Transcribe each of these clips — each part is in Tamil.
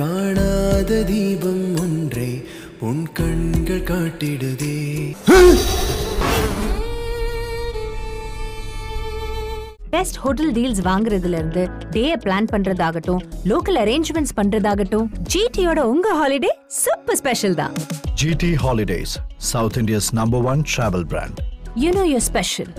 காணாத தீபம் ஒன்றே உன் கண்கள் காட்டிடுதே பெஸ்ட் ஹோட்டல் டீல்ஸ் வாங்குறதுல இருந்து டே பிளான் பண்றதாகட்டும் லோக்கல் அரேஞ்ச்மெண்ட்ஸ் பண்றதாகட்டும் ஜிடியோட உங்க ஹாலிடே சூப்பர் ஸ்பெஷல் தான் GT Holidays, South India's number one travel brand. You know your special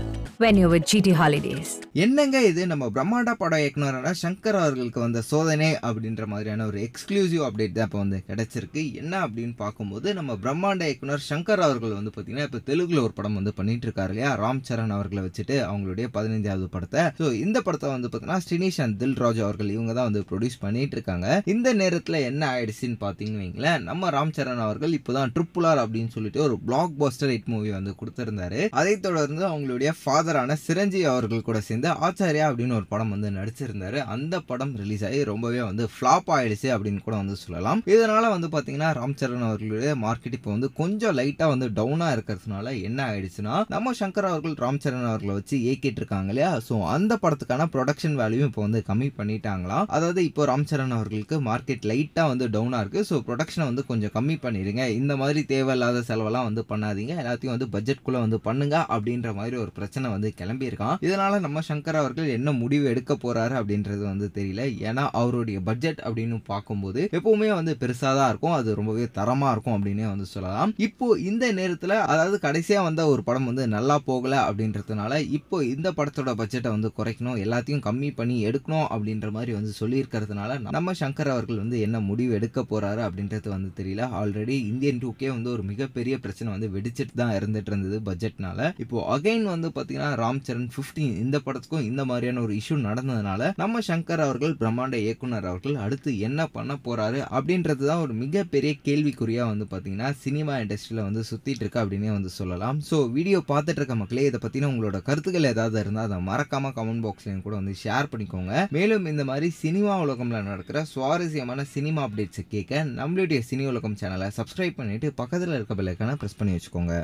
when you with GT holidays என்னங்க இது? நம்ம பிரம்மாண்ட படம் இயக்குனரான சங்கர் அவர்களுக்கு வந்த சோதனை அப்படின்ற மாதிரியான ஒரு எக்ஸ்க்ளூசிவ் அப்டேட் தான் இப்போ வந்து கிடைச்சிருக்கு. என்ன அப்படின்னு பார்க்கும்போது நம்ம பிரம்மாண்ட இயக்குனர் சங்கர் அவர்கள் வந்து பார்த்தீங்கன்னா இப்போ தெலுங்குல ஒரு படம் வந்து பண்ணிட்டு இருக்காரு இல்லையா? ராம் சரண் அவர்களை வச்சுட்டு அவங்களுடைய பதினைஞ்சாவது படத்தை. ஸோ இந்த படத்தை வந்து பார்த்தீங்கன்னா ஸ்ரீனிஷ் அண்ட் தில்ராஜ் அவர்கள் இவங்க தான் வந்து ப்ரொடியூஸ் பண்ணிட்டு இருக்காங்க இந்த நேரத்தில் என்ன ஆயிடுச்சுன்னு பார்த்தீங்கன்னு வைங்களேன் நம்ம ராம் சரண் அவர்கள் இப்போதான் ட்ரிப்புலார் அப்படின்னு சொல்லிட்டு ஒரு பிளாக் பஸ்டர் ஹிட் மூவி வந்து கொடுத்துருந்தாரு. அதே அதைத் தொடர்ந்து அவங்களுடைய ஃபாதரான சிரஞ்சீவி அவர்கள் கூட சேர்ந்து ஆச்சாரியா அப்படின்னு ஒரு படம் வந்து நடிச்சிருந்தாரு. அந்த படம் ரிலீஸ் ஆகி ரொம்பவே வந்து ஃப்ளாப் ஆயிடுச்சு அப்படின்னு கூட வந்து சொல்லலாம். இதனால வந்து பாத்தீங்கன்னா ராம் சரண் அவர்களுடைய மார்க்கெட் இப்போ வந்து கொஞ்சம் லைட்டா வந்து டவுனா இருக்கிறதுனால என்ன ஆயிடுச்சுன்னா நம்ம சங்கர் அவர்கள் ராம் சரண் அவர்களை வச்சு இயக்கிட்டு இருக்காங்க இல்லையா? ஸோ அந்த படத்துக்கான ப்ரொடக்ஷன் வேல்யூ இப்போ வந்து கம்மி பண்ணிட்டாங்களாம் அதாவது இப்போ ராம் சரண் அவர்களுக்கு மார்க்கெட் லைட்டா வந்து டவுனா இருக்கு. ஸோ ப்ரொடக்ஷனை வந்து கொஞ்சம் கம்மி பண்ணிடுங்க. இந்த மாதிரி தேவையில்லாத செலவெல்லாம் வந்து பண்ணாதீங்க. எல்லாத்தையும் வந்து பட்ஜெட்குள்ளே வந்து பண்ணுங்க. அப்படின்ற மாதிரி ஒரு பிரச்சனை வந்து கிளம்பியிருக்கான். இதனால நம்ம சங்கர் அவர்கள் என்ன முடிவு எடுக்க போறாரு அப்படின்றது வந்து தெரியல. ஏன்னா அவருடைய பட்ஜெட் அப்படின்னு பார்க்கும்போது எப்பவுமே வந்து பெருசா தான் இருக்கும். அது ரொம்பவே தரமா இருக்கும் அப்படின்னே வந்து சொல்லலாம். இப்போ இந்த நேரத்துல அதாவது கடைசியா வந்த ஒரு படம் வந்து நல்லா போகல அப்படின்றதுனால இப்போ இந்த படத்தோட பட்ஜெட்டை வந்து குறைக்கணும் எல்லாத்தையும் கம்மி பண்ணி எடுக்கணும் அப்படின்ற மாதிரி வந்து சொல்லியிருக்கிறதுனால நம்ம சங்கர் அவர்கள் வந்து என்ன முடிவு எடுக்க போறாரு அப்படின்றது வந்து தெரியல. ஆல்ரெடி இந்தியன் டூக்கே வந்து ஒரு மிகப்பெரிய பிரச்சனை வந்து வெடிச்சிட்டு தான் இருந்துட்டு இருந்தது பட்ஜெட்னால இப்போ அகைன் வந்து பார்த்தீங்கன்னா ராம் சரண் 15 இந்த படத்துக்கும் இந்த மாதிரியான ஒரு இஷ்யூ நடந்ததுனால நம்ம சங்கர் அவர்கள் பிரம்மாண்ட இயக்குனர் அவர்கள் அடுத்து என்ன பண்ண போறாரு அப்படின்றது தான் ஒரு மிகப்பெரிய கேள்விக்குறியா வந்து பார்த்தீங்கன்னா சினிமா இண்டஸ்ட்ரியில் வந்து சுற்றிட்டு இருக்கு அப்படின்னே வந்து சொல்லலாம். ஸோ வீடியோ பார்த்துட்டு இருக்க மக்களே இதை பற்றின உங்களோட கருத்துக்கள் ஏதாவது இருந்தால் அதை மறக்காம கமெண்ட் பாக்ஸ்லையும் கூட வந்து ஷேர் பண்ணிக்கோங்க. மேலும் இந்த மாதிரி சினிமா உலகம்ல நடக்கிற சுவாரஸ்யமான சினிமா அப்டேட்ஸை கேட்க நம்மளுடைய சினி உலகம் சேனலை சப்ஸ்கிரைப் பண்ணிட்டு பக்கத்தில் இருக்க பெல்லைக்கான ப்ரெஸ் பண்ணி வச்சுக்கோங்க.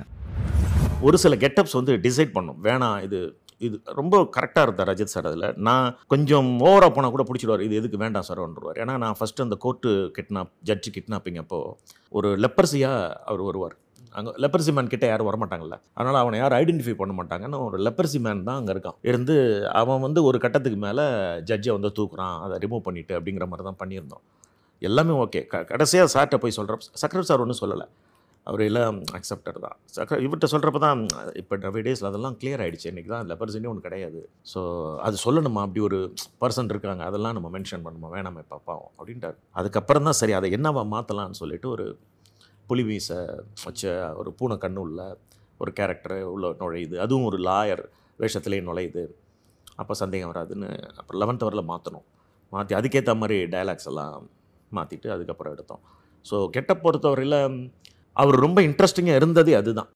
ஒரு சில கெட்டப்ஸ் வந்து டிசைட் பண்ணும். வேணாம் இது இது ரொம்ப கரெக்டாக இருந்தார் ரஜித் சார் அதில். நான் கொஞ்சம் ஓவராக போனால் கூட பிடிச்சிடுவார். இது எதுக்கு வேண்டாம் சார் வந்துடுவார் ஏன்னா நான் ஃபஸ்ட்டு அந்த கோர்ட்டு கிட்னாப் ஜட்ஜு கிட்னாப்பிங் அப்போ ஒரு லெப்பர்சியாக அவர் வருவார். அங்கே லெப்பர்சி மேன் கிட்டே யாரும் வரமாட்டாங்கல்ல. அதனால் அவனை யாரும் ஐடென்டிஃபை பண்ண மாட்டாங்கன்னு ஒரு லெப்பர்சி மேன் தான் அங்கே இருக்கான். இருந்து அவன் வந்து ஒரு கட்டத்துக்கு மேலே ஜட்ஜை வந்து தூக்குறான். அதை ரிமூவ் பண்ணிவிட்டு அப்படிங்கிற மாதிரி தான் பண்ணியிருந்தோம். எல்லாமே ஓகே க கடைசியாக சார்கிட்ட போய் சொல்கிறோம் சக்கரவர்த்தி சார் ஒன்றும் சொல்லலை. அவர் எல்லாம் அக்செப்டர் தான். இவர்கிட்ட சொல்கிறப்ப தான் இப்போ நவே டேஸில் அதெல்லாம் கிளியர் ஆகிடுச்சு இன்றைக்கி தான் லெப்பர்சினே ஒன்று கிடையாது. ஸோ அது சொல்லணுமா? அப்படி ஒரு பர்சன் இருக்காங்க. அதெல்லாம் நம்ம மென்ஷன் பண்ணுமா? வேணாமே பார்ப்போம் அப்படின்ட்டார். அதுக்கப்புறம் தான் சரி அதை என்னவா மாற்றலாம்னு சொல்லிட்டு ஒரு புலி மீசை வச்ச ஒரு பூனை கண்ணு உள்ள ஒரு கேரக்டர் உள்ள நுழையுது. அதுவும் ஒரு லாயர் வேஷத்துலேயே நுழையுது. அப்போ சந்தேகம் வராதுன்னு அப்புறம் லெவன்த் அவரில் மாற்றணும் மாற்றி அதுக்கேற்ற மாதிரி டயலாக்ஸ் எல்லாம் மாற்றிட்டு அதுக்கப்புறம் எடுத்தோம். ஸோ கெட்ட பொறுத்தவரையில் அவர் ரொம்ப இன்ட்ரெஸ்டிங்காக இருந்ததே அதுதான்.